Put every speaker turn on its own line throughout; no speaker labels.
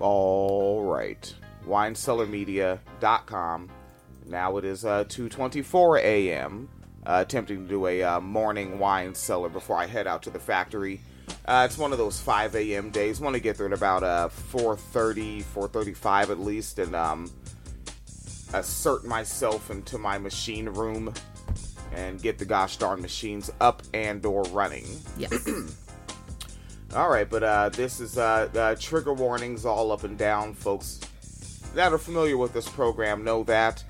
All right. WineCellarMedia.com. Now it is uh, 2.24 a.m. Uh, attempting to do a uh, morning wine cellar before I head out to the factory. Uh, it's one of those 5 a.m. days. want to get there at about uh, 4.30, 4.35 at least, and um, assert myself into my machine room and get the gosh darn machines up and or running.
Yes.
All right, but uh, this is uh, uh, trigger warnings all up and down, folks that are familiar with this program know that.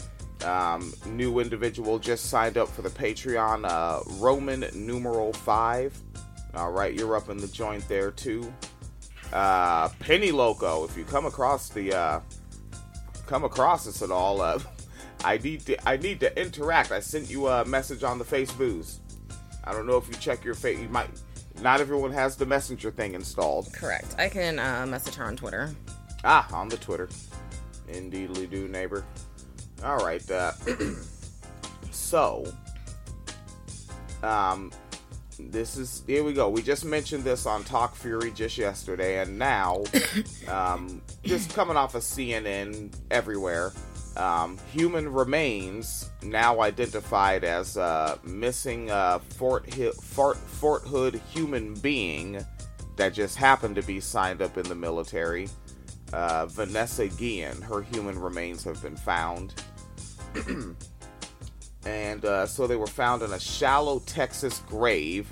Um, new individual just signed up for the Patreon, uh, Roman numeral five. All right, you're up in the joint there too. Uh, Penny Loco, if you come across the uh, come across this at all, uh, I need to I need to interact. I sent you a message on the Facebook. I don't know if you check your face. You might. Not everyone has the messenger thing installed.
Correct. I can uh, message her on Twitter.
Ah, on the Twitter. Indeedly do, neighbor. All right. Uh, so, um, this is here we go. We just mentioned this on Talk Fury just yesterday, and now, um, just coming off of CNN everywhere. Um, human remains now identified as uh, missing uh, Fort, Fort Fort Hood human being that just happened to be signed up in the military uh, Vanessa Guillen. Her human remains have been found. and uh, so they were found in a shallow Texas grave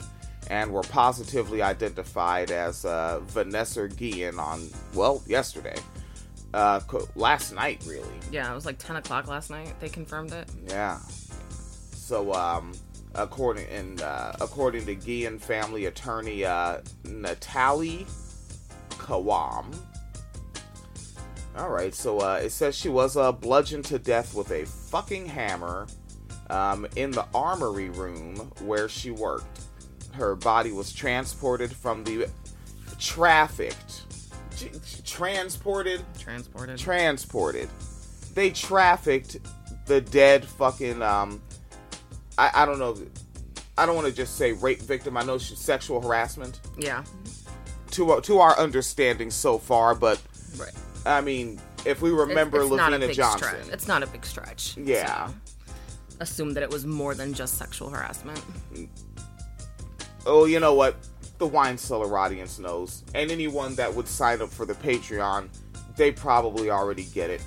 and were positively identified as uh, Vanessa Guillen on, well, yesterday. Uh, last night, really.
Yeah, it was like 10 o'clock last night. They confirmed it.
Yeah. So, um, according and uh, according to Guillen family attorney uh, Natalie Khawam, all right, so uh, it says she was uh, bludgeoned to death with a fucking hammer um, in the armory room where she worked. Her body was transported from the trafficked, transported,
transported,
transported. They trafficked the dead fucking um. I I don't know. I don't want to just say rape victim. I know she's sexual harassment.
Yeah.
To to our understanding so far, but
right
I mean, if we remember it's, it's LaVena Johnson,
stretch. it's not a big stretch.
Yeah.
So assume that it was more than just sexual harassment.
Oh, you know what? The wine cellar audience knows, and anyone that would sign up for the Patreon, they probably already get it.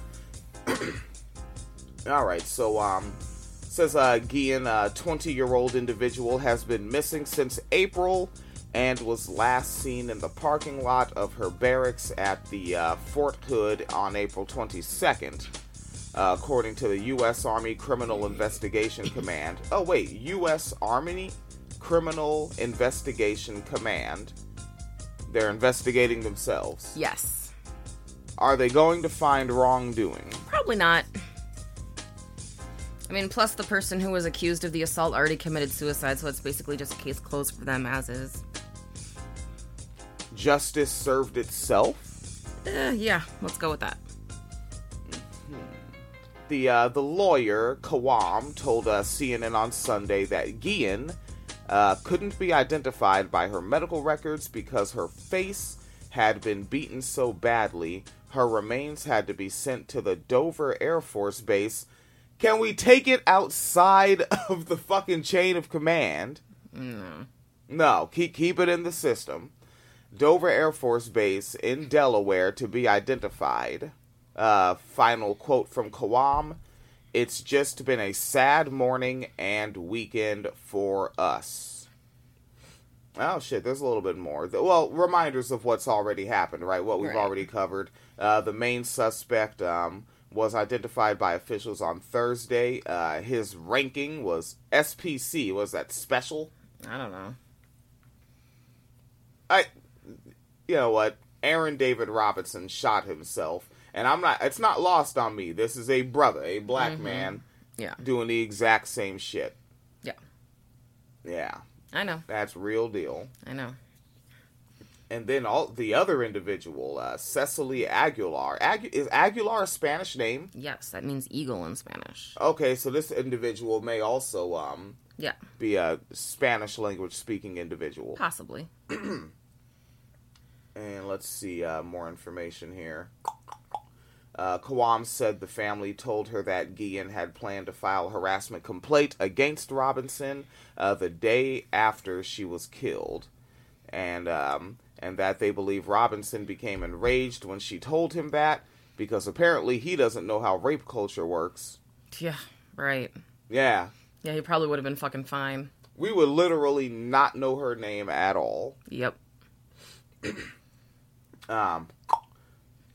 All right, so um, says uh, Guillen, a 20 year old individual, has been missing since April and was last seen in the parking lot of her barracks at the uh, Fort Hood on April 22nd, uh, according to the U.S. Army Criminal Investigation Command. Oh, wait, U.S. Army Criminal Investigation Command. They're investigating themselves.
Yes.
Are they going to find wrongdoing?
Probably not. I mean, plus the person who was accused of the assault already committed suicide, so it's basically just a case closed for them as is
justice served itself?
Uh, yeah, let's go with that.
The uh, the lawyer Khawam told uh, CNN on Sunday that Guillen uh, couldn't be identified by her medical records because her face had been beaten so badly. Her remains had to be sent to the Dover Air Force Base. Can we take it outside of the fucking chain of command?
No.
No, keep keep it in the system. Dover Air Force Base in Delaware to be identified. Uh, final quote from Khawam It's just been a sad morning and weekend for us. Oh shit, there's a little bit more. Well, reminders of what's already happened, right? What we've right. already covered. Uh, the main suspect um, was identified by officials on Thursday. Uh, his ranking was SPC. Was that special?
I don't know.
I you know what? Aaron David Robinson shot himself, and I'm not. It's not lost on me. This is a brother, a black mm-hmm. man,
yeah,
doing the exact same shit.
Yeah,
yeah.
I know.
That's real deal.
I know.
And then all the other individual, uh, Cecily Aguilar. Agu- is Aguilar a Spanish name?
Yes, that means eagle in Spanish.
Okay, so this individual may also um
yeah
be a Spanish language speaking individual.
Possibly.
And let's see uh, more information here. Uh, Khawam said the family told her that Guillen had planned to file a harassment complaint against Robinson uh, the day after she was killed, and um, and that they believe Robinson became enraged when she told him that because apparently he doesn't know how rape culture works.
Yeah, right.
Yeah,
Yeah, he probably would have been fucking fine.
we would literally not know her name at all.
Yep.
Um,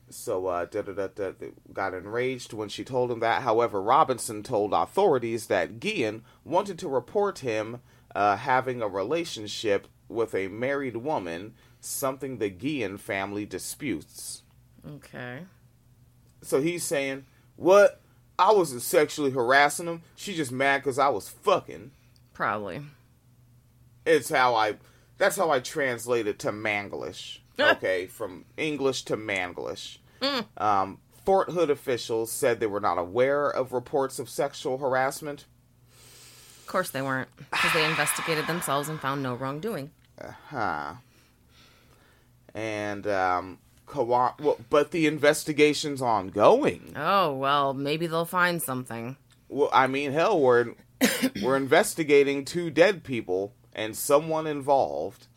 so uh, da, da, da, da, got enraged when she told him that. However, Robinson told authorities that Guillen wanted to report him uh, having a relationship with a married woman, something the Guillen family disputes.
Okay.
So he's saying, "What? I wasn't sexually harassing him. She just mad because I was fucking."
Probably.
It's how I. That's how I translate it to Manglish. Okay, from English to Manglish. Um, Fort Hood officials said they were not aware of reports of sexual harassment.
Of course they weren't, because they investigated themselves and found no wrongdoing.
Uh huh. And um, Kawa- well, but the investigation's ongoing.
Oh well, maybe they'll find something.
Well, I mean, hell, we're we're investigating two dead people and someone involved.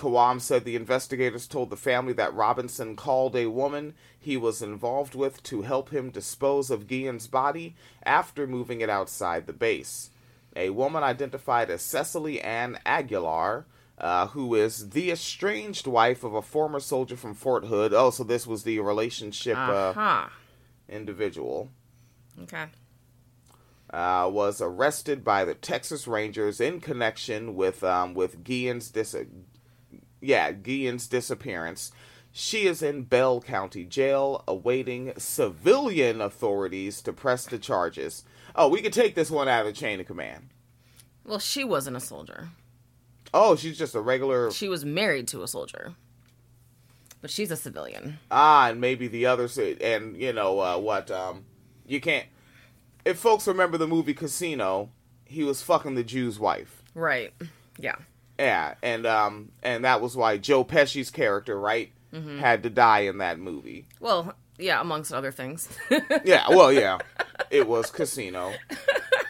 Khawam said the investigators told the family that Robinson called a woman he was involved with to help him dispose of Guillen's body after moving it outside the base. A woman identified as Cecily Ann Aguilar, uh, who is the estranged wife of a former soldier from Fort Hood. Oh, so this was the relationship
Uh
uh, individual
Okay.
uh, was arrested by the Texas Rangers in connection with um, with Guillen's dis- yeah Guillen's disappearance. She is in Bell County Jail awaiting civilian authorities to press the charges. Oh, we could take this one out of the chain of command.
Well, she wasn't a soldier.
Oh, she's just a regular
She was married to a soldier. But she's a civilian.
ah, and maybe the other and you know uh, what? Um, you can't. If folks remember the movie Casino, he was fucking the Jew's wife.
Right. Yeah.
Yeah, and um, and that was why Joe Pesci's character, right, had to die in that movie.
Well, yeah, amongst other things.
Yeah, well, yeah, it was Casino,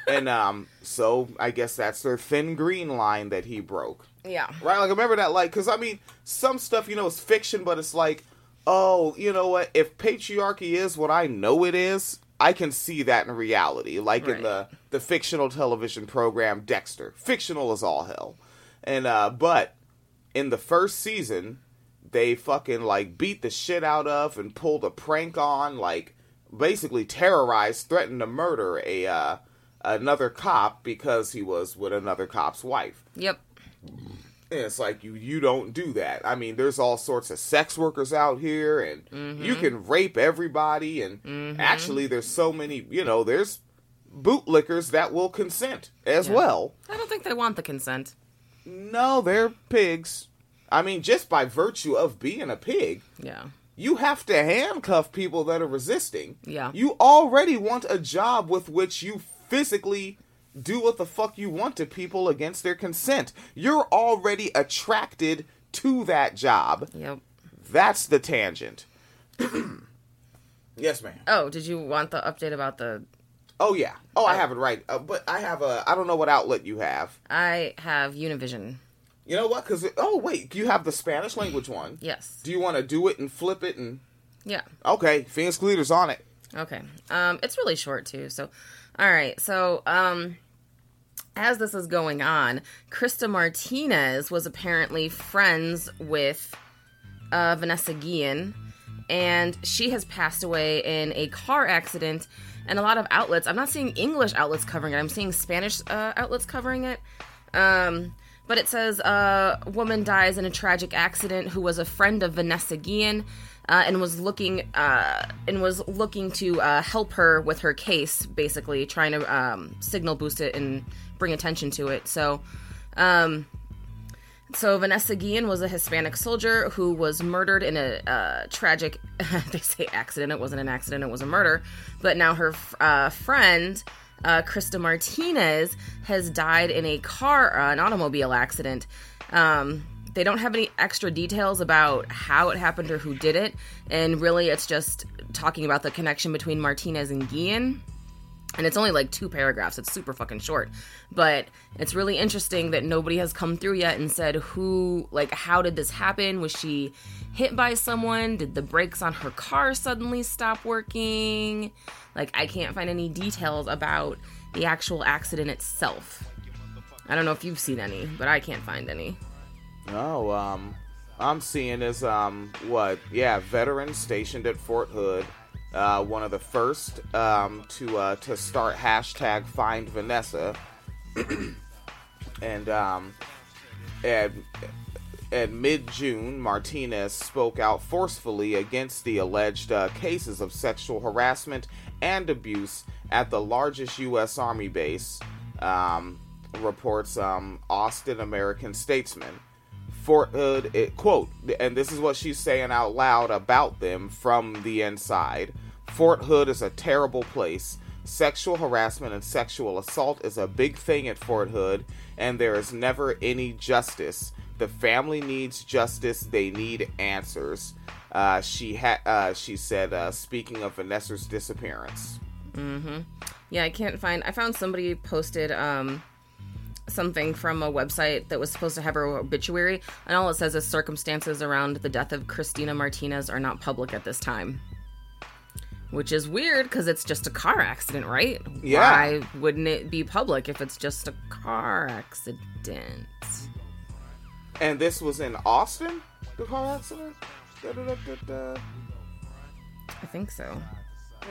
and um, so I guess that's their thin green line that he broke,
yeah.
right? Like, I remember that, like, because I mean, some stuff, you know, is fiction, but it's like, oh, you know what? If patriarchy is what I know it is, I can see that in reality, like in the the fictional television program Dexter. Fictional as all hell, and uh, but in the first season, they fucking like beat the shit out of and pulled a prank on, like basically terrorized, threatened to murder a uh, another cop because he was with another cop's wife.
Yep.
And it's like you you don't do that. I mean, there's all sorts of sex workers out here, and you can rape everybody. And actually, there's so many. You know, there's bootlickers that will consent as
Yeah.
well.
I don't think they want the consent.
No, they're pigs. I mean, just by virtue of being a pig,
Yeah.
you have to handcuff people that are resisting.
Yeah.
You already want a job with which you physically do what the fuck you want to people against their consent. You're already attracted to that job.
Yep.
That's the tangent. yes, ma'am.
Oh, did you want the update about the?
Oh yeah. Oh, I have it right. Uh, but I have a. I don't know what outlet you have.
I have Univision.
You know what? Because oh wait, you have the Spanish language one.
Yes.
Do you want to do it and flip it and?
Yeah.
Okay, Phoenix Calida's on it.
Okay. Um, it's really short too. So, all right. So, um, as this is going on, Krista Martinez was apparently friends with uh, Vanessa Guillen, and she has passed away in a car accident. And a lot of outlets, I'm not seeing English outlets covering it. I'm seeing Spanish uh, outlets covering it. Um, but it says uh, a woman dies in a tragic accident who was a friend of Vanessa Guillen uh, and was looking uh, and was looking to uh, help her with her case, basically trying to um, signal boost it and bring attention to it. So, um, so Vanessa Guillen was a Hispanic soldier who was murdered in a uh, tragic, they say accident. It wasn't an accident. It was a murder. But now her uh, friend, uh, Krista Martinez, has died in a car, uh, an automobile accident. Um, they don't have any extra details about how it happened or who did it, and really it's just talking about the connection between Martinez and Guillen. And it's only like two paragraphs. It's super fucking short. But it's really interesting that nobody has come through yet and said who, like, how did this happen? Was she hit by someone? Did the brakes on her car suddenly stop working? Like, I can't find any details about the actual accident itself. I don't know if you've seen any, but I can't find any.
Oh, um, I'm seeing is um, what? Yeah, veteran stationed at Fort Hood. Uh, one of the first um, to uh, to start hashtag Find Vanessa, and um, at mid June, Martinez spoke out forcefully against the alleged uh, cases of sexual harassment and abuse at the largest U.S. Army base. Um, reports um, Austin American Statesman. Fort Hood, it, quote, and this is what she's saying out loud about them from the inside. Fort Hood is a terrible place. Sexual harassment and sexual assault is a big thing at Fort Hood, and there is never any justice. The family needs justice. They need answers. Uh, she had. Uh, she said, uh, speaking of Vanessa's disappearance.
Mm-hmm. Yeah, I can't find. I found somebody posted um, something from a website that was supposed to have her obituary, and all it says is circumstances around the death of Christina Martinez are not public at this time. Which is weird because it's just a car accident, right?
Yeah.
Why wouldn't it be public if it's just a car accident?
And this was in Austin, the car accident. Da-da-da-da-da.
I think so.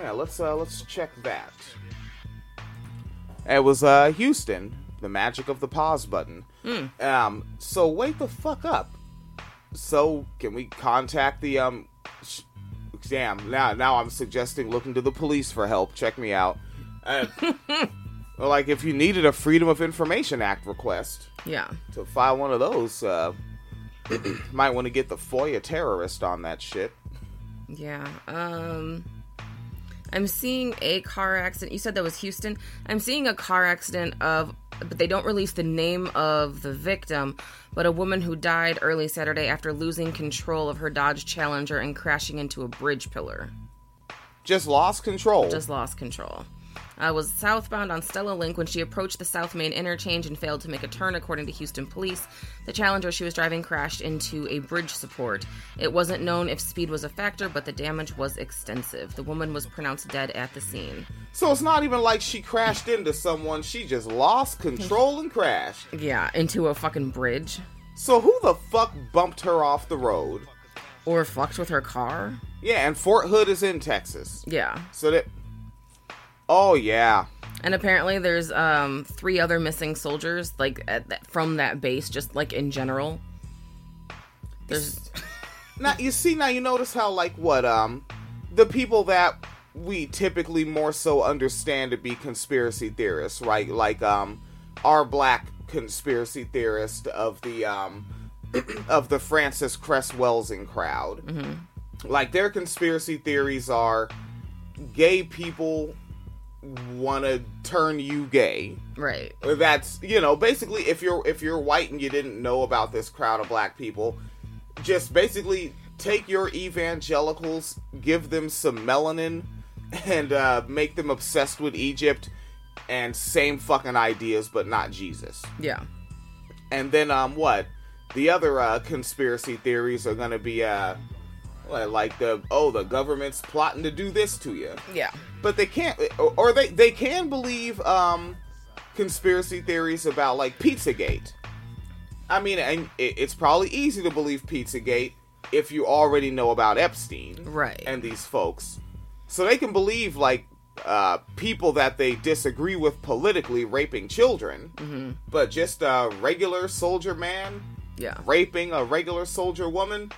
Yeah, let's uh, let's check that. It was uh, Houston, the magic of the pause button. Um, so wait the fuck up. So can we contact the um? Sh- damn, now now I'm suggesting looking to the police for help. Check me out. Uh, like if you needed a Freedom of Information Act request
Yeah.
to file one of those, uh, might want to get the FOIA terrorist on that shit.
Yeah. Um I'm seeing a car accident. You said that was Houston. I'm seeing a car accident of but they don't release the name of the victim, but a woman who died early Saturday after losing control of her Dodge Challenger and crashing into a bridge pillar.
Just lost control.
Just lost control. Uh, was southbound on Stella Link when she approached the South Main interchange and failed to make a turn, according to Houston police. The Challenger she was driving crashed into a bridge support. It wasn't known if speed was a factor, but the damage was extensive. The woman was pronounced dead at the scene.
So it's not even like she crashed into someone, she just lost control and crashed.
Yeah, into a fucking bridge.
So who the fuck bumped her off the road?
Or fucked with her car.
Yeah, and Fort Hood is in Texas.
Yeah.
So that Oh yeah.
And apparently there's um three other missing soldiers like that, from that base just like in general. There's
Now you see now you notice how like what um the people that we typically more so understand to be conspiracy theorists, right? Like um our black conspiracy theorist of the um of the Frances Cress Welsing crowd. Like their conspiracy theories are gay people want to turn you gay.
right.
That's you know basically if you're if you're white and you didn't know about this crowd of black people, just basically take your evangelicals, give them some melanin, and uh, make them obsessed with Egypt, and same fucking ideas but not Jesus.
Yeah.
And then um what? The other uh, conspiracy theories are gonna be uh like the oh the government's plotting to do this to you
Yeah.
but they can't or, or they they can believe um conspiracy theories about like pizzagate i mean and it, it's probably easy to believe pizzagate if you already know about epstein
Right.
and these folks so they can believe like uh, people that they disagree with politically raping children
Mm-hmm.
but just a regular soldier man
yeah.
raping a regular soldier woman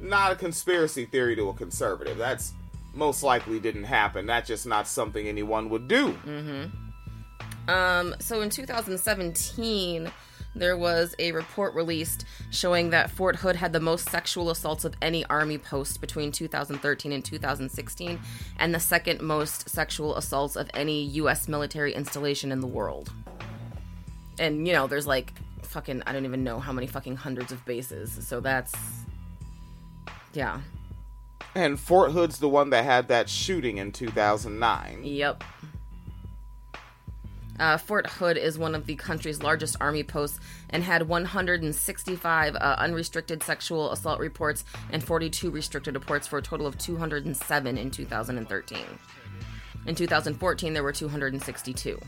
not a conspiracy theory to a conservative that's most likely didn't happen that's just not something anyone would do
Um, so in 2017, there was a report released showing that Fort Hood had the most sexual assaults of any Army post between 2013 and 2016, and the second most sexual assaults of any U.S. military installation in the world. And, you know, there's like fucking I don't even know how many fucking hundreds of bases. So that's yeah.
And Fort Hood's the one that had that shooting in 2009.
Yep. Uh, Fort Hood is one of the country's largest army posts and had 165 uh, unrestricted sexual assault reports and 42 restricted reports for a total of 207 in 2013. In 2014, there were 262.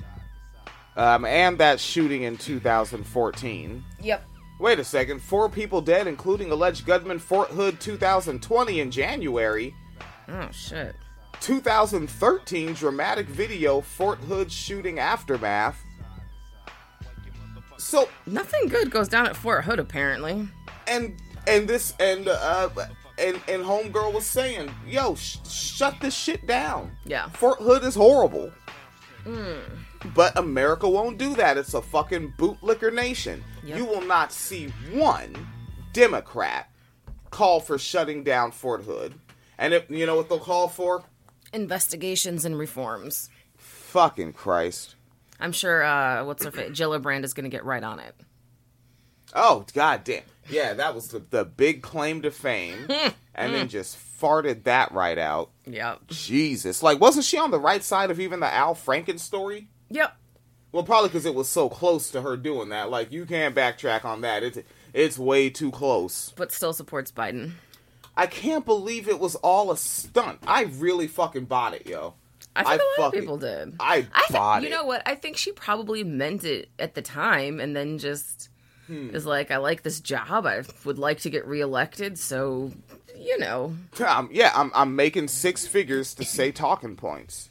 Um, and that shooting in 2014.
Yep.
Wait a second. Four people dead, including alleged gunman Fort Hood 2020 in January.
Oh, shit.
2013 dramatic video Fort Hood shooting aftermath. So
Nothing good goes down at Fort Hood, apparently.
and and this and uh and and homegirl was saying, "Yo, sh- shut this shit down."
Yeah.
Fort Hood is horrible. But America won't do that. It's a fucking bootlicker nation.
Yep.
You will not see one Democrat call for shutting down Fort Hood. And if you know what they'll call for?
Investigations and reforms.
Fucking Christ.
I'm sure, uh, what's her face? Gillibrand is going to get right on it.
Oh, god damn. Yeah, that was the, the big claim to fame. and then just farted that right out.
Yep.
Jesus. Like, wasn't she on the right side of even the Al Franken story?
Yep.
Well, probably because it was so close to her doing that. Like, you can't backtrack on that. It's, it's way too close.
But still supports Biden.
I can't believe it was all a stunt. I really fucking bought it, yo.
I think
I
a lot of people did.
I
I thi-
bought
you
it.
know what? I think she probably meant it at the time, and then just
Hmm.
is like, I like this job. I would like to get reelected, so you know,
Um, yeah, I'm I'm making six figures to say talking points,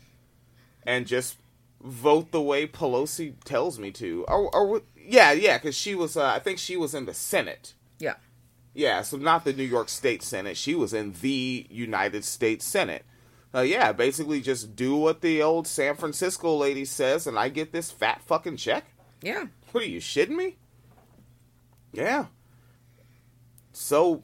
and just vote the way Pelosi tells me to. Or, or yeah, yeah, because she was. Uh, I think she was in the Senate.
yeah,
Yeah, so not the New York State Senate. She was in the United States Senate. Uh, yeah, basically just do what the old San Francisco lady says, and I get this fat fucking check.
yeah,
What are you shitting me? Yeah. So,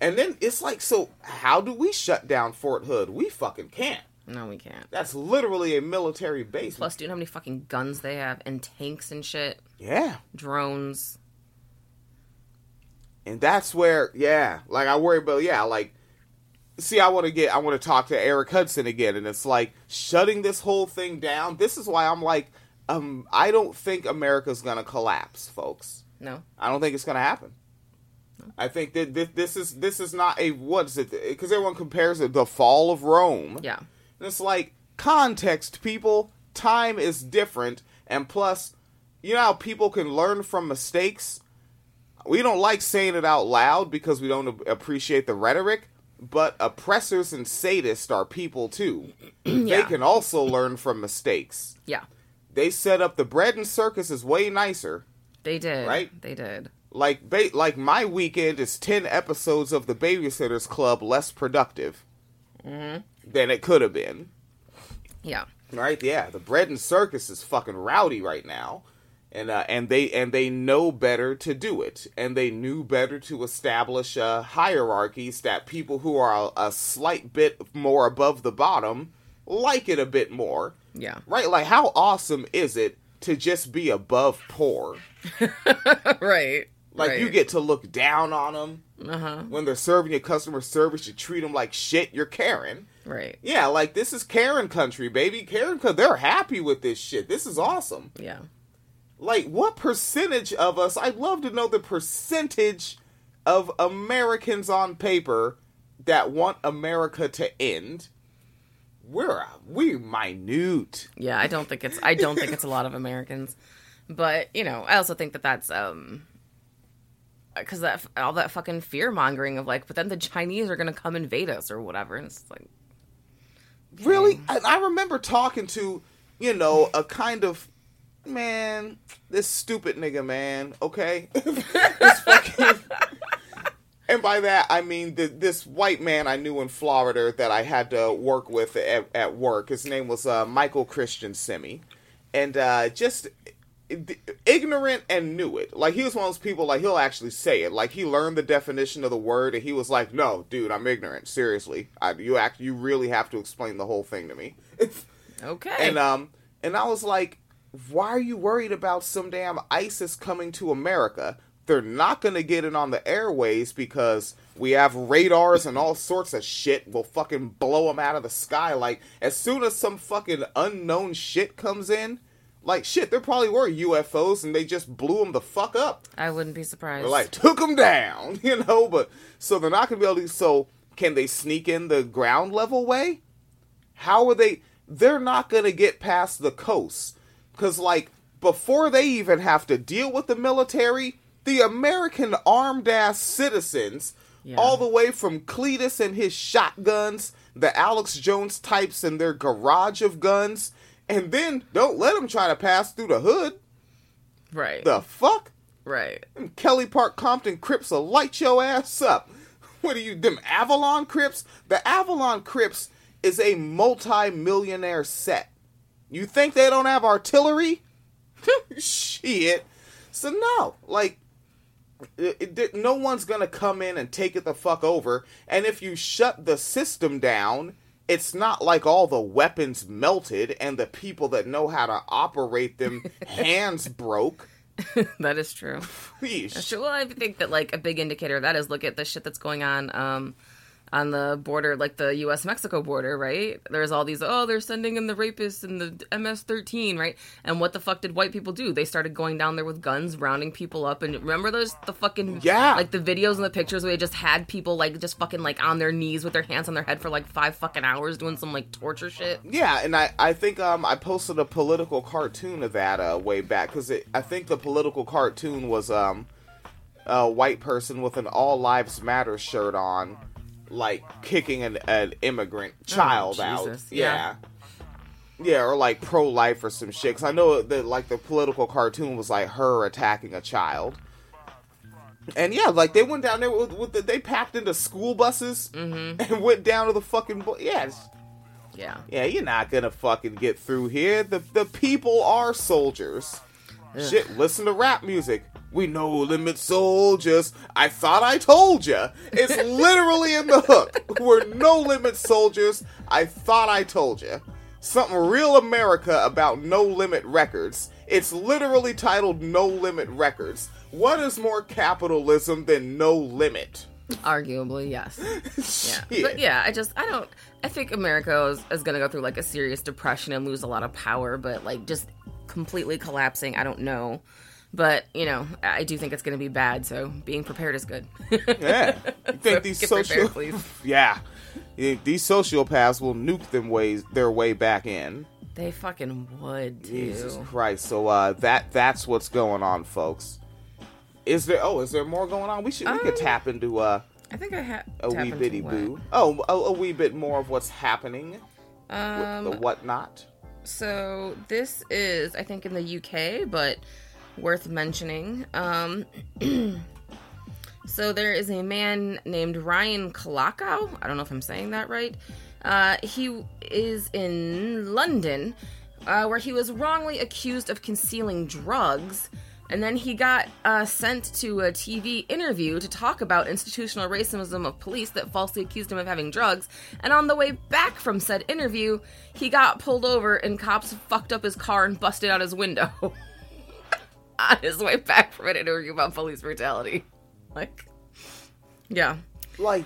and then it's like, so how do we shut down Fort Hood? We fucking can't.
No, we can't.
That's literally a military base.
Plus, do you know how many fucking guns they have and tanks and shit,
yeah.
drones?
And that's where, yeah, like I worry about, yeah, like, see, I want to get, I want to talk to Eric Hudson again, and it's like shutting this whole thing down. This is why I'm like, um, I don't think America's gonna collapse, folks.
No,
I don't think it's gonna happen. I think that this, this is this is not a what is it? Because everyone compares it the fall of Rome.
yeah,
And it's like context, people. Time is different, and plus, you know how people can learn from mistakes. We don't like saying it out loud because we don't appreciate the rhetoric. But oppressors and sadists are people too.
yeah.
They can also learn from mistakes.
yeah.
They set up the bread and circus is way nicer.
They did,
Right?
They did.
Like ba- like my weekend is ten episodes of the Babysitters Club less productive mm-hmm. Than it could have been.
Yeah,
Right? Yeah, the bread and circus is fucking rowdy right now, and uh, and they and they know better to do it, and they knew better to establish uh, hierarchies that people who are a, a slight bit more above the bottom like it a bit more.
yeah,
Right? Like how awesome is it to just be above poor?
right.
Like you get to look down on them
uh huh,
when they're serving you customer service. You treat them like shit. You're Karen.
right.
Yeah, like this is Karen country, baby. Karen, they're happy with this shit. This is awesome.
Yeah,
Like, what percentage of us? I'd love to know the percentage of Americans on paper that want America to end. We're we minute.
yeah. I don't think it's. I don't think it's a lot of Americans, but you know, I also think that that's um. Because that all that fucking fear mongering of like, but then the Chinese are gonna come invade us or whatever, and it's like,
Really? I, I remember talking to, you know, a kind of man, this stupid nigga, man. Okay, fucking. And by that I mean the, this white man I knew in Florida that I had to work with at, at work. His name was uh, Michael Christian Simi, and uh, just ignorant and knew it. Like he was one of those people. Like he'll actually say it. Like he learned the definition of the word, and he was like, "No, dude, I'm ignorant. Seriously, I, you act. You really have to explain the whole thing to me."
okay,
and um, and I was like, why are you worried about some damn ISIS coming to America? They're not going to get it on the airways because we have radars and all sorts of shit. We'll fucking blow them out of the sky. Like, as soon as some fucking unknown shit comes in, like, shit, there probably were UFOs and they just blew them the fuck up.
I wouldn't be surprised.
Or, like, took them down, you know? But, so they're not to be able to. So, can they sneak in the ground level way? How are they? They're not going to get past the coast. Because, like, before they even have to deal with the military, the American armed ass citizens,
Yeah.
all the way from Cletus and his shotguns, the Alex Jones types and their garage of guns, and then don't let them try to pass through the hood.
right.
The fuck?
right.
Them Kelly Park Compton Crips will light your ass up. What are you, them Avalon Crips? The Avalon Crips is a multi-millionaire set. You think they don't have artillery? Shit. So no, like, it, it- no one's gonna come in and take it the fuck over. And if you shut the system down, it's not like all the weapons melted and the people that know how to operate them hands broke.
that is true. That's true. Well, I think that like a big indicator of that is look at the shit that's going on um, on the border, like the U.S. Mexico border, right? There's all these oh they're sending in the rapists and the MS-13, right? And what the fuck did white people do? They started going down there with guns, rounding people up, and remember those the fucking
Yeah.
like the videos and the pictures where they just had people like just fucking like on their knees with their hands on their head for like five fucking hours doing some like torture shit.
Yeah, and I, I think um I posted a political cartoon of that uh way back because I think the political cartoon was um a white person with an All Lives Matter shirt on, like kicking an, an immigrant child out.
Oh, Jesus,
Yeah. yeah. or like pro life or some shit. Cause I know that like the political cartoon was like her attacking a child. And yeah, like they went down there with, with the, they packed into school buses
Mm-hmm.
and went down to the fucking bo- yeah.
Yeah.
yeah, you're not gonna fucking get through here. The the people are soldiers. Shit, listen to rap music. We no limit soldiers. I thought I told ya. It's literally in the hook. We're no limit soldiers. I thought I told ya. Something real America about No Limit Records. It's literally titled No Limit Records. What is more capitalism than No Limit?
Arguably, yes. Yeah. But yeah, I just I don't I think America is, is gonna go through like a serious depression and lose a lot of power, but like just completely collapsing, I don't know. But, you know, I do think it's gonna be bad, so being prepared is good.
Yeah. You think
So
these social
prepared.
Yeah. These sociopaths will nuke them ways their way back in.
they fucking would too.
Jesus Christ. So uh that that's what's going on, folks. Is there oh, is there more going on? We should we could
Um,
tap into uh
I think I had
a wee bitty boo. Oh, a, a wee bit more of what's happening
Um
the whatnot.
So this is, I think, in the UK, but worth mentioning. Um, so there is a man named Ryan Colaco. I don't know if I'm saying that right. Uh, he is in London, uh, where he was wrongly accused of concealing drugs. And then he got uh, sent to a TV interview to talk about institutional racism of police that falsely accused him of having drugs. And on the way back from said interview, he got pulled over and cops fucked up his car and busted out his window on his way back from an interview about police brutality. Like, yeah.
Like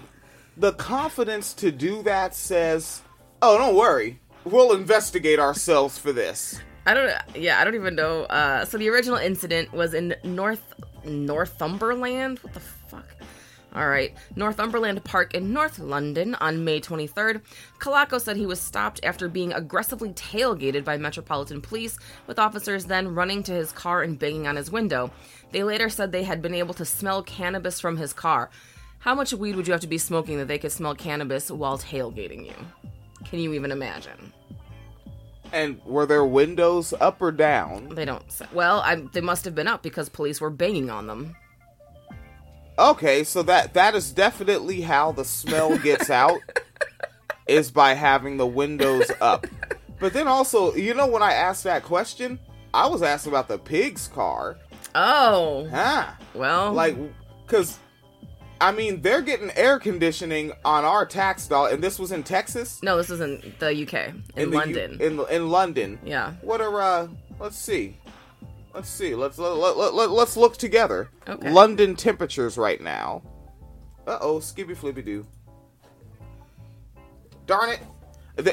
the confidence to do that says, "Oh, don't worry. We'll investigate ourselves for this."
I don't. Yeah, I don't even know. Uh, so the original incident was in North Northumberland. What the? All right, Northumberland Park in North London on May 23rd. Colaco said he was stopped after being aggressively tailgated by Metropolitan Police, with officers then running to his car and banging on his window. They later said they had been able to smell cannabis from his car. How much weed would you have to be smoking that they could smell cannabis while tailgating you? Can you even imagine?
And were their windows up or down?
They don't. Well, I, they must have been up because police were banging on them.
Okay, so that that is definitely how the smell gets out is by having the windows up. But then also, you know when I asked that question, I was asking about the pig's car.
Oh,
Huh.
well,
Like cuz I mean, they're getting air conditioning on our tax dollar and this was in Texas?
no, this is in the UK, in,
U-
London.
in in London.
yeah,
What are uh let's see. Let's see. Let's let, let, let, let, let's look together.
Okay.
London temperatures right now. Uh oh, skibby flippy doo. Darn it!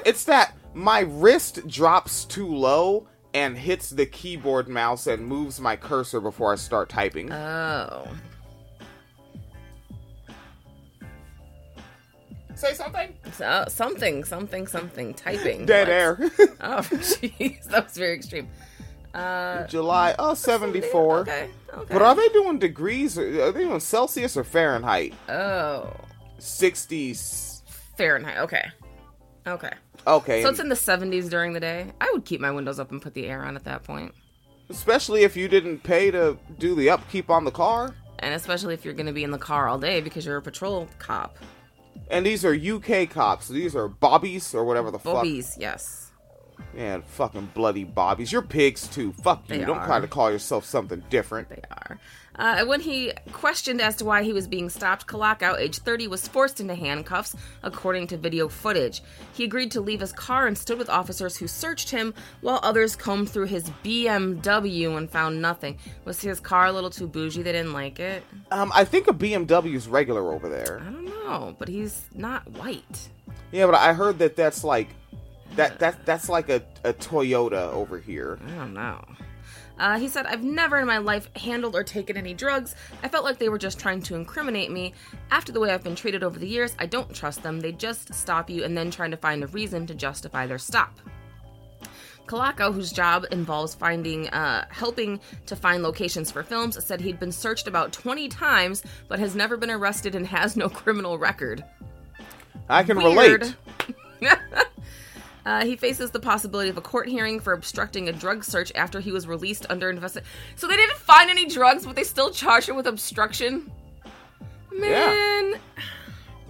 It's that my wrist drops too low and hits the keyboard mouse and moves my cursor before I start typing.
Oh.
Say something.
So, something, something, something. Typing.
Dead air.
Oh, jeez. That was very extreme. Uh,
July. Oh, 74.
Okay. Okay.
But are they doing degrees? Or, are they doing Celsius or Fahrenheit?
Oh.
60s.
Fahrenheit. Okay. Okay.
Okay.
So it's in the 70s during the day. I would keep my windows up and put the air on at that point.
Especially if you didn't pay to do the upkeep on the car.
And especially if you're going to be in the car all day because you're a patrol cop.
And these are UK cops. These are bobbies or whatever the fuck.
Bobbies, yes.
Man, fucking bloody bobbies. You're pigs too. Fuck you.
They
Don't
are.
try to call yourself something different.
They are. Uh, when he questioned as to why he was being stopped, Colaco, age 30, was forced into handcuffs, according to video footage. He agreed to leave his car and stood with officers who searched him, while others combed through his BMW and found nothing. Was his car a little too bougie? They didn't like it?
Um, I think a BMW is regular over there.
I don't know, but he's not white.
Yeah, but I heard that that's like that that that's like a, a Toyota over here.
I don't know. Uh, he said, I've never in my life handled or taken any drugs. I felt like they were just trying to incriminate me. After the way I've been treated over the years, I don't trust them. They just stop you and then trying to find a reason to justify their stop. Colaco, whose job involves finding, uh, helping to find locations for films, said he'd been searched about 20 times, but has never been arrested and has no criminal record.
I can
Weird.
relate.
Uh, he faces the possibility of a court hearing for obstructing a drug search after he was released under investigation. So they didn't find any drugs, but they still charged him with obstruction. Man,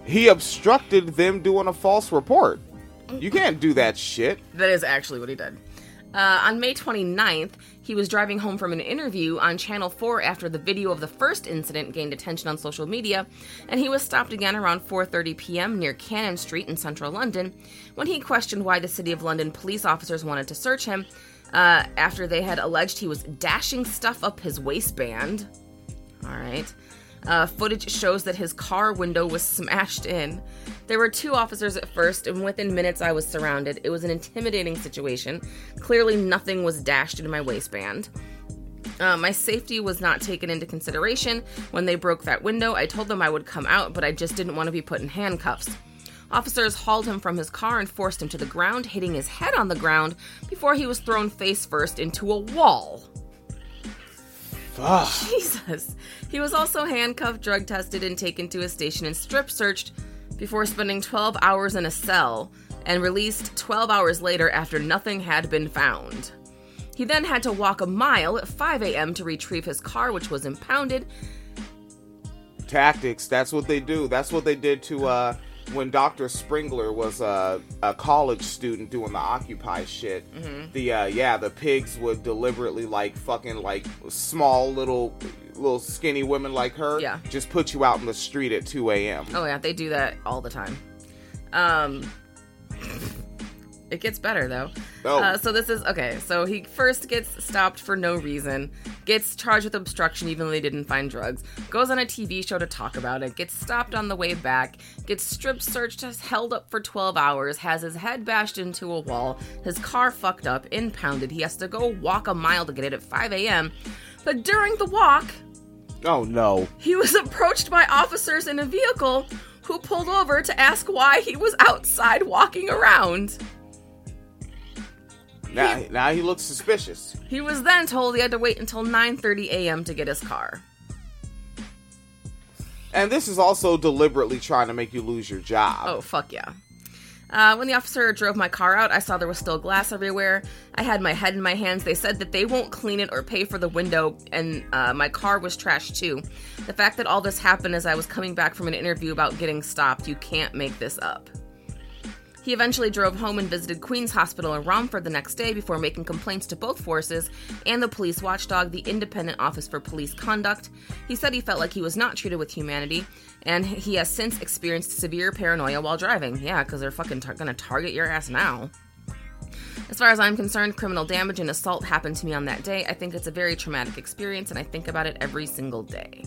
He obstructed them doing a false report. You can't do that shit.
that is actually what he did. Uh, on May 29th, he was driving home from an interview on Channel 4 after the video of the first incident gained attention on social media, and he was stopped again around 4:30 p.m. near Cannon Street in central London when he questioned why the City of London police officers wanted to search him uh, after they had alleged he was dashing stuff up his waistband. All right. Uh, footage shows that his car window was smashed in. There were two officers at first, and within minutes I was surrounded. It was an intimidating situation. Clearly, nothing was dashed into my waistband. Uh, my safety was not taken into consideration. When they broke that window, I told them I would come out, but I just didn't want to be put in handcuffs. Officers hauled him from his car and forced him to the ground, hitting his head on the ground before he was thrown face first into a wall.
Fuck.
Jesus. He was also handcuffed, drug tested, and taken to a station and strip searched before spending 12 hours in a cell and released 12 hours later after nothing had been found. He then had to walk a mile at 5 a.m. to retrieve his car, which was impounded.
Tactics. That's what they do. That's what they did to uh when Dr. Springler was uh, a college student doing the Occupy shit. The uh yeah, the pigs would deliberately like fucking like small little little skinny women like her
Yeah.
just put you out in the street at 2 a.m.
Oh, yeah, they do that all the time. Um. It gets better though.
Oh.
Uh, so this is okay. So he first gets stopped for no reason, gets charged with obstruction even though they didn't find drugs, goes on a TV show to talk about it, gets stopped on the way back, gets strip searched, held up for 12 hours, has his head bashed into a wall, his car fucked up, impounded. He has to go walk a mile to get it at 5 a.m. But during the walk,
Oh no.
he was approached by officers in a vehicle who pulled over to ask why he was outside walking around.
Now, now he looks suspicious.
He was then told he had to wait until 9:30 a.m. to get his car.
And this is also deliberately trying to make you lose your job.
Oh, fuck yeah. Uh, when the officer drove my car out, I saw there was still glass everywhere. I had my head in my hands. They said that they won't clean it or pay for the window, and uh, my car was trashed too. The fact that all this happened as I was coming back from an interview about getting stopped, you can't make this up. He eventually drove home and visited Queen's Hospital in Romford the next day before making complaints to both forces and the police watchdog, the Independent Office for Police Conduct. He said he felt like he was not treated with humanity, and he has since experienced severe paranoia while driving. Yeah, because they're fucking tar- gonna target your ass now. As far as I'm concerned, criminal damage and assault happened to me on that day. I think it's a very traumatic experience, and I think about it every single day.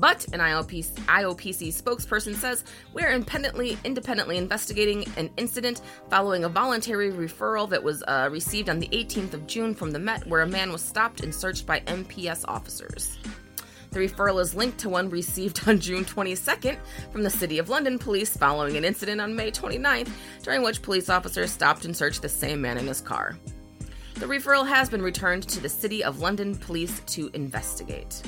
But an IOPC, IOPC spokesperson says we're independently independently investigating an incident following a voluntary referral that was uh, received on the 18th of June from the Met, where a man was stopped and searched by MPS officers. The referral is linked to one received on June 22nd from the City of London Police following an incident on May 29th, during which police officers stopped and searched the same man in his car. The referral has been returned to the City of London Police to investigate.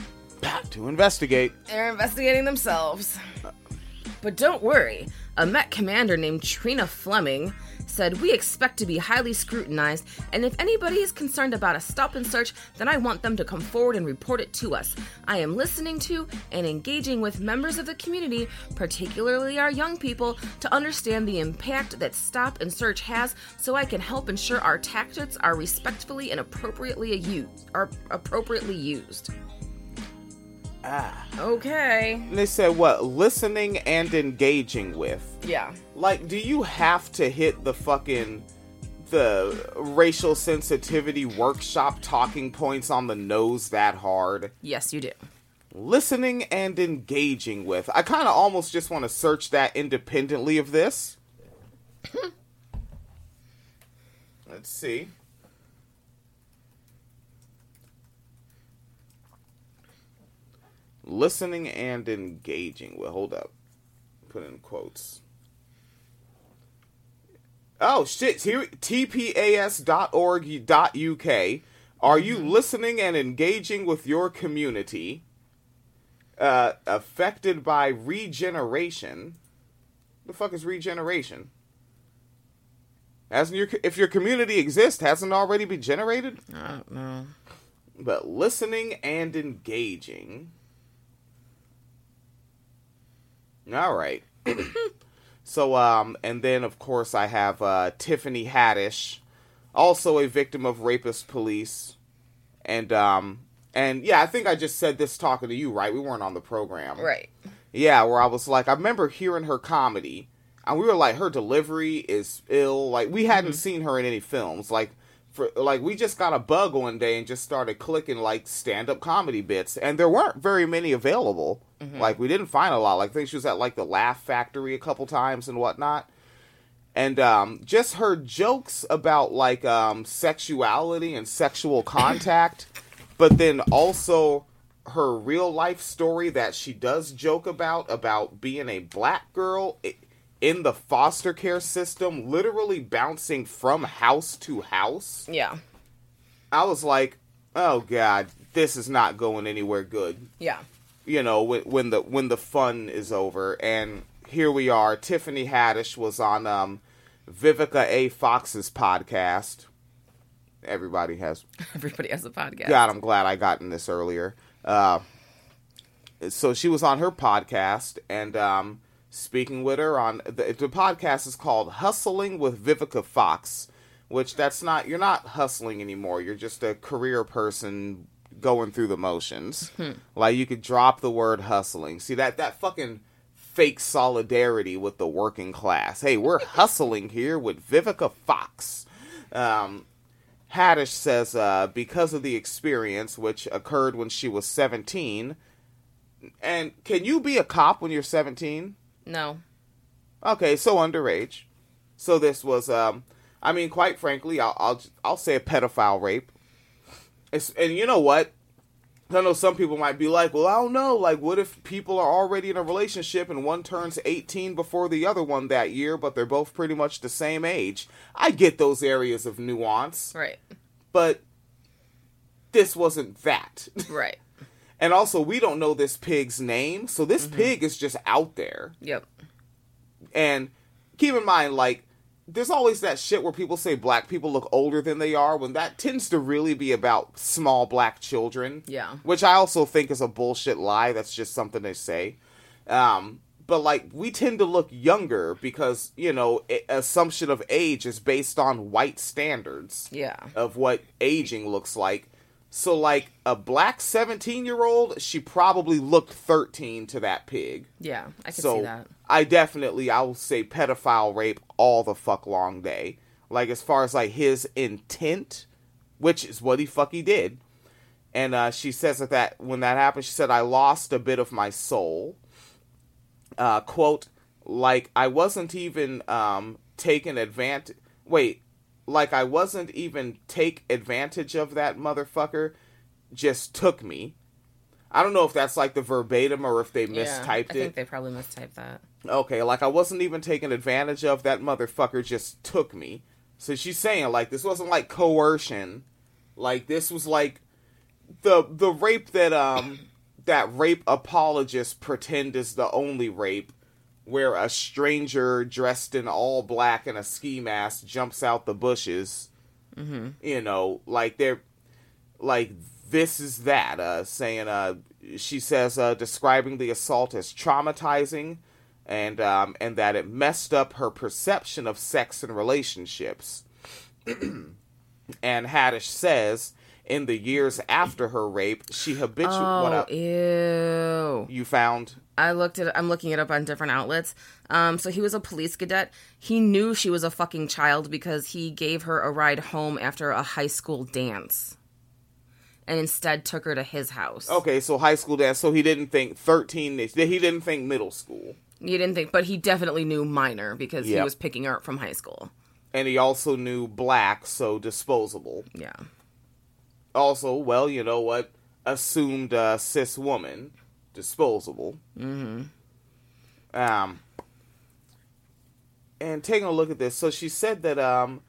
To investigate.
They're investigating themselves. But don't worry, a Met commander named Trina Fleming said, We expect to be highly scrutinized, and if anybody is concerned about a stop and search, then I want them to come forward and report it to us. I am listening to and engaging with members of the community, particularly our young people, to understand the impact that stop and search has so I can help ensure our tactics are respectfully and appropriately used. Are appropriately used.
Ah.
Okay.
And they said what? Listening and engaging with.
Yeah.
Like, do you have to hit the fucking the racial sensitivity workshop talking points on the nose that hard?
Yes, you do.
Listening and engaging with. I kind of almost just want to search that independently of this. Let's see. Listening and engaging with. Hold up. Put in quotes. Oh shit! Here, tpas.org.uk. Are you listening and engaging with your community? Uh, affected by regeneration. The fuck is regeneration? Hasn't your if your community exists, hasn't already been generated?
I don't know.
But listening and engaging. All right. so, um, and then of course I have uh, Tiffany Haddish, also a victim of rapist police, and um, and yeah, I think I just said this talking to you, right? We weren't on the program,
Right.
yeah, where I was like, I remember hearing her comedy, and we were like, her delivery is ill. Like we hadn't seen her in any films. Like for like we just got a bug one day and just started clicking like stand up comedy bits, and there weren't very many available. Like we didn't find a lot. Like I think she was at like the Laugh Factory a couple times and whatnot. And um, just her jokes about like um, sexuality and sexual contact, but then also her real life story that she does joke about about being a black girl i- in the foster care system, literally bouncing from house to house.
Yeah.
I was like, "Oh god, this is not going anywhere good."
Yeah.
You know, when, when the when the fun is over, and here we are. Tiffany Haddish was on um, Vivica A. Fox's podcast. Everybody has
Everybody has a podcast.
God, I'm glad I got in this earlier. Uh, so she was on her podcast and um, speaking with her on the, the podcast is called Hustling with Vivica Fox, which that's not you're not hustling anymore. You're just a career person going through the motions. Like you could drop the word hustling. See that that fucking fake solidarity with the working class. Hey, we're hustling here with Vivica Fox. Um, Haddish says uh, because of the experience, which occurred when she was 17. And can you be a cop when you're 17?
No.
Okay, so underage. So this was, um, I mean, quite frankly, I'll I'll, I'll say a pedophile rape. It's, and you know what? I know some people might be like, well, I don't know. Like, what if people are already in a relationship and one turns 18 before the other one that year, but they're both pretty much the same age? I get those areas of nuance,
Right.
but this wasn't that.
Right.
And also, we don't know this pig's name, so this pig is just out there.
Yep.
And keep in mind, like, there's always that shit where people say black people look older than they are, when that tends to really be about small black children.
Yeah.
Which I also think is a bullshit lie. That's just something they say. Um, but, like, we tend to look younger because, you know, assumption of age is based on white standards
Yeah.
of what aging looks like. So, like, a black 17 year old, she probably looked 13 to that pig.
Yeah. I can
So
see that.
I definitely I will say pedophile rape all the fuck long day. like as far as like his intent, which is what he fucking did. And uh, she says that, that when that happened, she said, I lost a bit of my soul. Uh, quote, like I wasn't even um, taken advantage. Wait, like I wasn't even take advantage of that motherfucker, just took me. I don't know if that's like the verbatim or if they
Yeah,
mistyped
I
it.
think they probably mistyped that.
Okay, like I wasn't even taken advantage of. That motherfucker just took me. So she's saying like this wasn't like coercion. Like this was like the the rape that um that rape apologists pretend is the only rape where a stranger dressed in all black and a ski mask jumps out the bushes.
hmm
You know, like they're like this is that uh saying uh she says uh describing the assault as traumatizing and um and that it messed up her perception of sex and relationships and haddish says in the years after her rape she habitually what
Oh, ew.
you found
I looked at I'm looking it up on different outlets. Um, so he was a police cadet. He knew she was a fucking child because he gave her a ride home after a high school dance. And instead took her to his house.
okay so high school dance so he didn't think 13 he didn't think middle school
You didn't think but he definitely knew minor because he was picking her up from high school.
and he also knew black so disposable
Yeah.
Also, well, you know what? Assumed uh, cis woman, disposable.
Mm-hmm.
Um, and taking a look at this, so she said that um,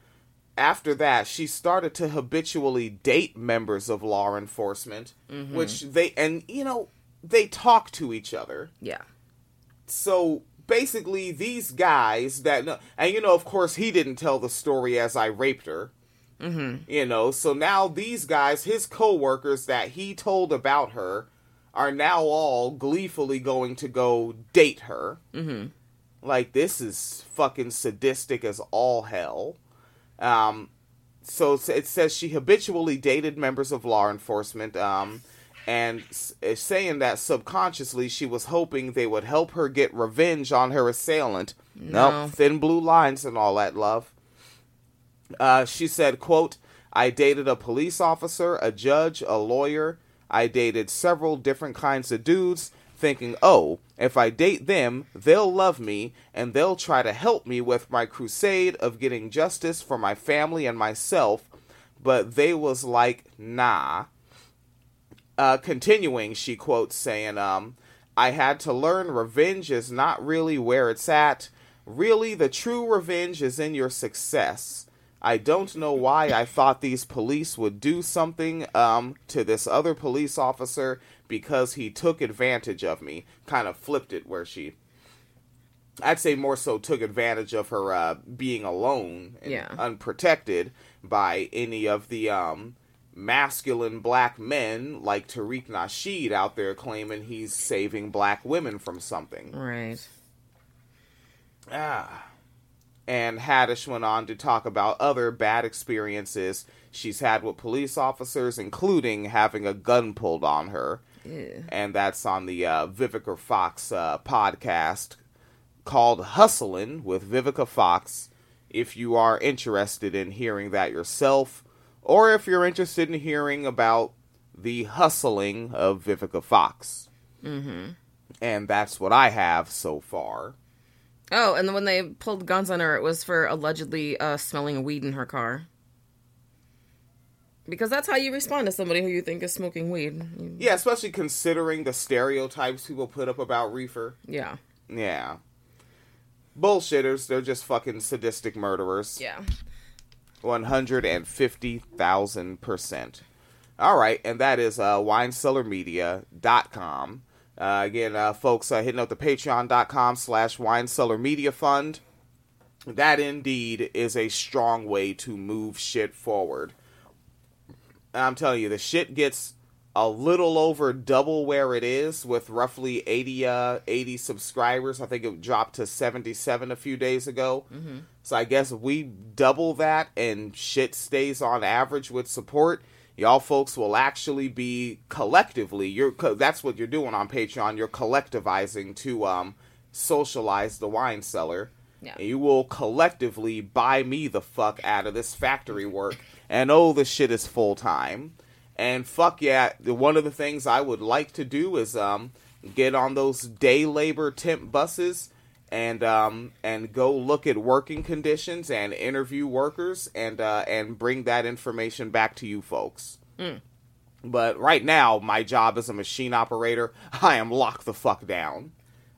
after that, she started to habitually date members of law enforcement, which they and you know they talk to each other.
Yeah.
So basically, these guys that and you know, of course, he didn't tell the story as I raped her.
Mm-hmm.
You know, so now these guys, his co-workers that he told about her, are now all gleefully going to go date her.
Mm-hmm.
Like this is fucking sadistic as all hell. Um, so it says she habitually dated members of law enforcement. Um, and is saying that subconsciously she was hoping they would help her get revenge on her assailant.
No.
Nope, thin blue lines and all that love. Uh, she said, quote, I dated a police officer, a judge, a lawyer. I dated several different kinds of dudes, thinking, oh, if I date them, they'll love me and they'll try to help me with my crusade of getting justice for my family and myself. But they was like, nah. Uh, continuing, she quotes saying, um, I had to learn revenge is not really where it's at. Really, the true revenge is in your success. I don't know why I thought these police would do something um, to this other police officer because he took advantage of me. Kind of flipped it where she, I'd say more so took advantage of her uh, being alone and
Yeah.
unprotected by any of the um, masculine black men like Tariq Nasheed out there claiming he's saving black women from something.
Right.
Ah. And Haddish went on to talk about other bad experiences she's had with police officers, including having a gun pulled on her.
Ew.
And that's on the uh, Vivica Fox uh, podcast called Hustlin' with Vivica Fox. If you are interested in hearing that yourself, or if you're interested in hearing about the hustling of Vivica Fox.
Mm-hmm.
And that's what I have so far.
Oh, and when they pulled guns on her, it was for allegedly uh, smelling weed in her car. Because that's how you respond to somebody who you think is smoking weed.
Yeah, especially considering the stereotypes people put up about reefer.
Yeah.
Yeah. Bullshitters, they're just fucking sadistic murderers.
Yeah.
150,000%. All right, and that is uh, winecellarmedia.com. Uh, again, uh, folks, uh, hitting up the patreon.com slash winecellarmedia fund. That indeed is a strong way to move shit forward. I'm telling you, the shit gets a little over double where it is with roughly 80, uh, 80 subscribers. I think it dropped to 77 a few days ago.
Mm-hmm.
So I guess if we double that and shit stays on average with support, y'all folks will actually be collectively. You're that's what you're doing on Patreon. You're collectivizing to um socialize the wine cellar.
Yeah.
And you will collectively buy me the fuck out of this factory work. And oh, the shit is full time. And fuck yeah, the, one of the things I would like to do is um get on those day labor temp buses and um and go look at working conditions and interview workers and uh and bring that information back to you folks. But right now, my job as a machine operator, I am locked the fuck down.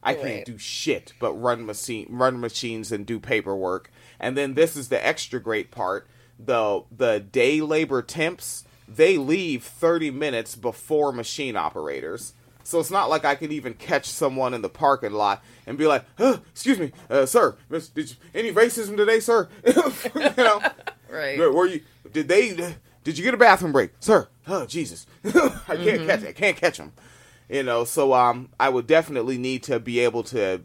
I
Right.
can't do shit but run machine run machines and do paperwork. And then this is the extra great part. The the day labor temps, they leave 30 minutes before machine operators. So it's not like I can even catch someone in the parking lot and be like, huh, "Excuse me, uh, sir, miss, did you, any racism today, sir?" you know,
Right.
were you? Did they? Did you get a bathroom break, sir? Oh Jesus, I can't catch. I can't catch them. You know, so um, I would definitely need to be able to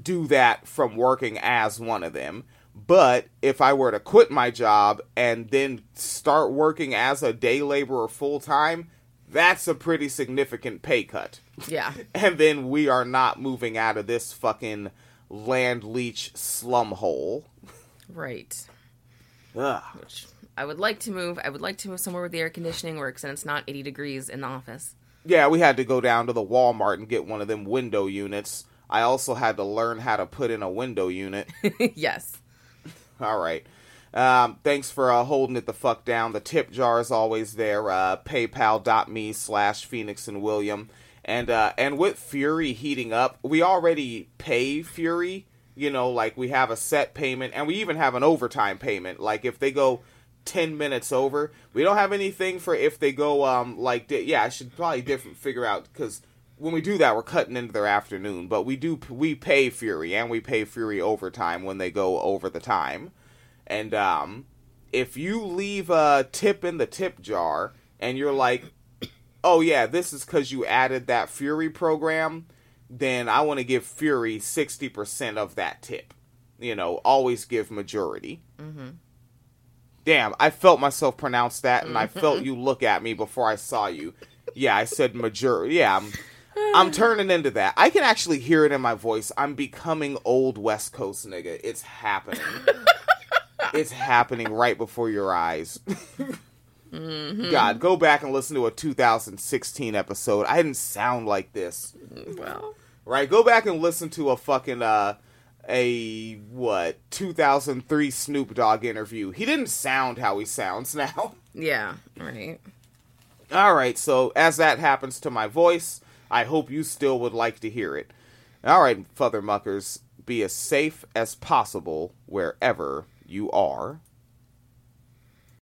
do that from working as one of them. But if I were to quit my job and then start working as a day laborer full time, that's a pretty significant pay cut.
Yeah.
And then we are not moving out of this fucking land leech slum hole.
Right.
Ugh.
Which I would like to move. I would like to move somewhere where the air conditioning works and it's not 80 degrees in the office.
Yeah, we had to go down to the Walmart and get one of them window units. I also had to learn how to put in a window unit.
yes.
All right. Um, thanks for uh, holding it the fuck down. The tip jar is always there. Uh, PayPal.me slash Phoenix and William. And uh, and with Fury heating up, we already pay Fury. You know, like we have a set payment, and we even have an overtime payment. Like if they go ten minutes over, we don't have anything for if they go um like di- yeah. I should probably different figure out because when we do that, we're cutting into their afternoon. But we do we pay Fury and we pay Fury overtime when they go over the time. And um, if you leave a tip in the tip jar and you're like, oh yeah, this is because you added that Fury program, then I want to give Fury sixty percent of that tip. You know, always give majority.
Mm-hmm.
Damn, I felt myself pronounce that, and I felt you look at me before I saw you. Yeah, I said majority. Yeah, I'm, I'm turning into that. I can actually hear it in my voice. I'm becoming old West Coast nigga. It's happening. it's happening right before your eyes. God, go back and listen to a 2016 episode. I didn't sound like this.
Well,
Right? Go back and listen to a fucking uh a what 2003 Snoop Dogg interview. He didn't sound how he sounds now.
yeah, right.
All right, so as that happens to my voice, I hope you still would like to hear it. All right, Father Muckers, be as safe as possible wherever you are.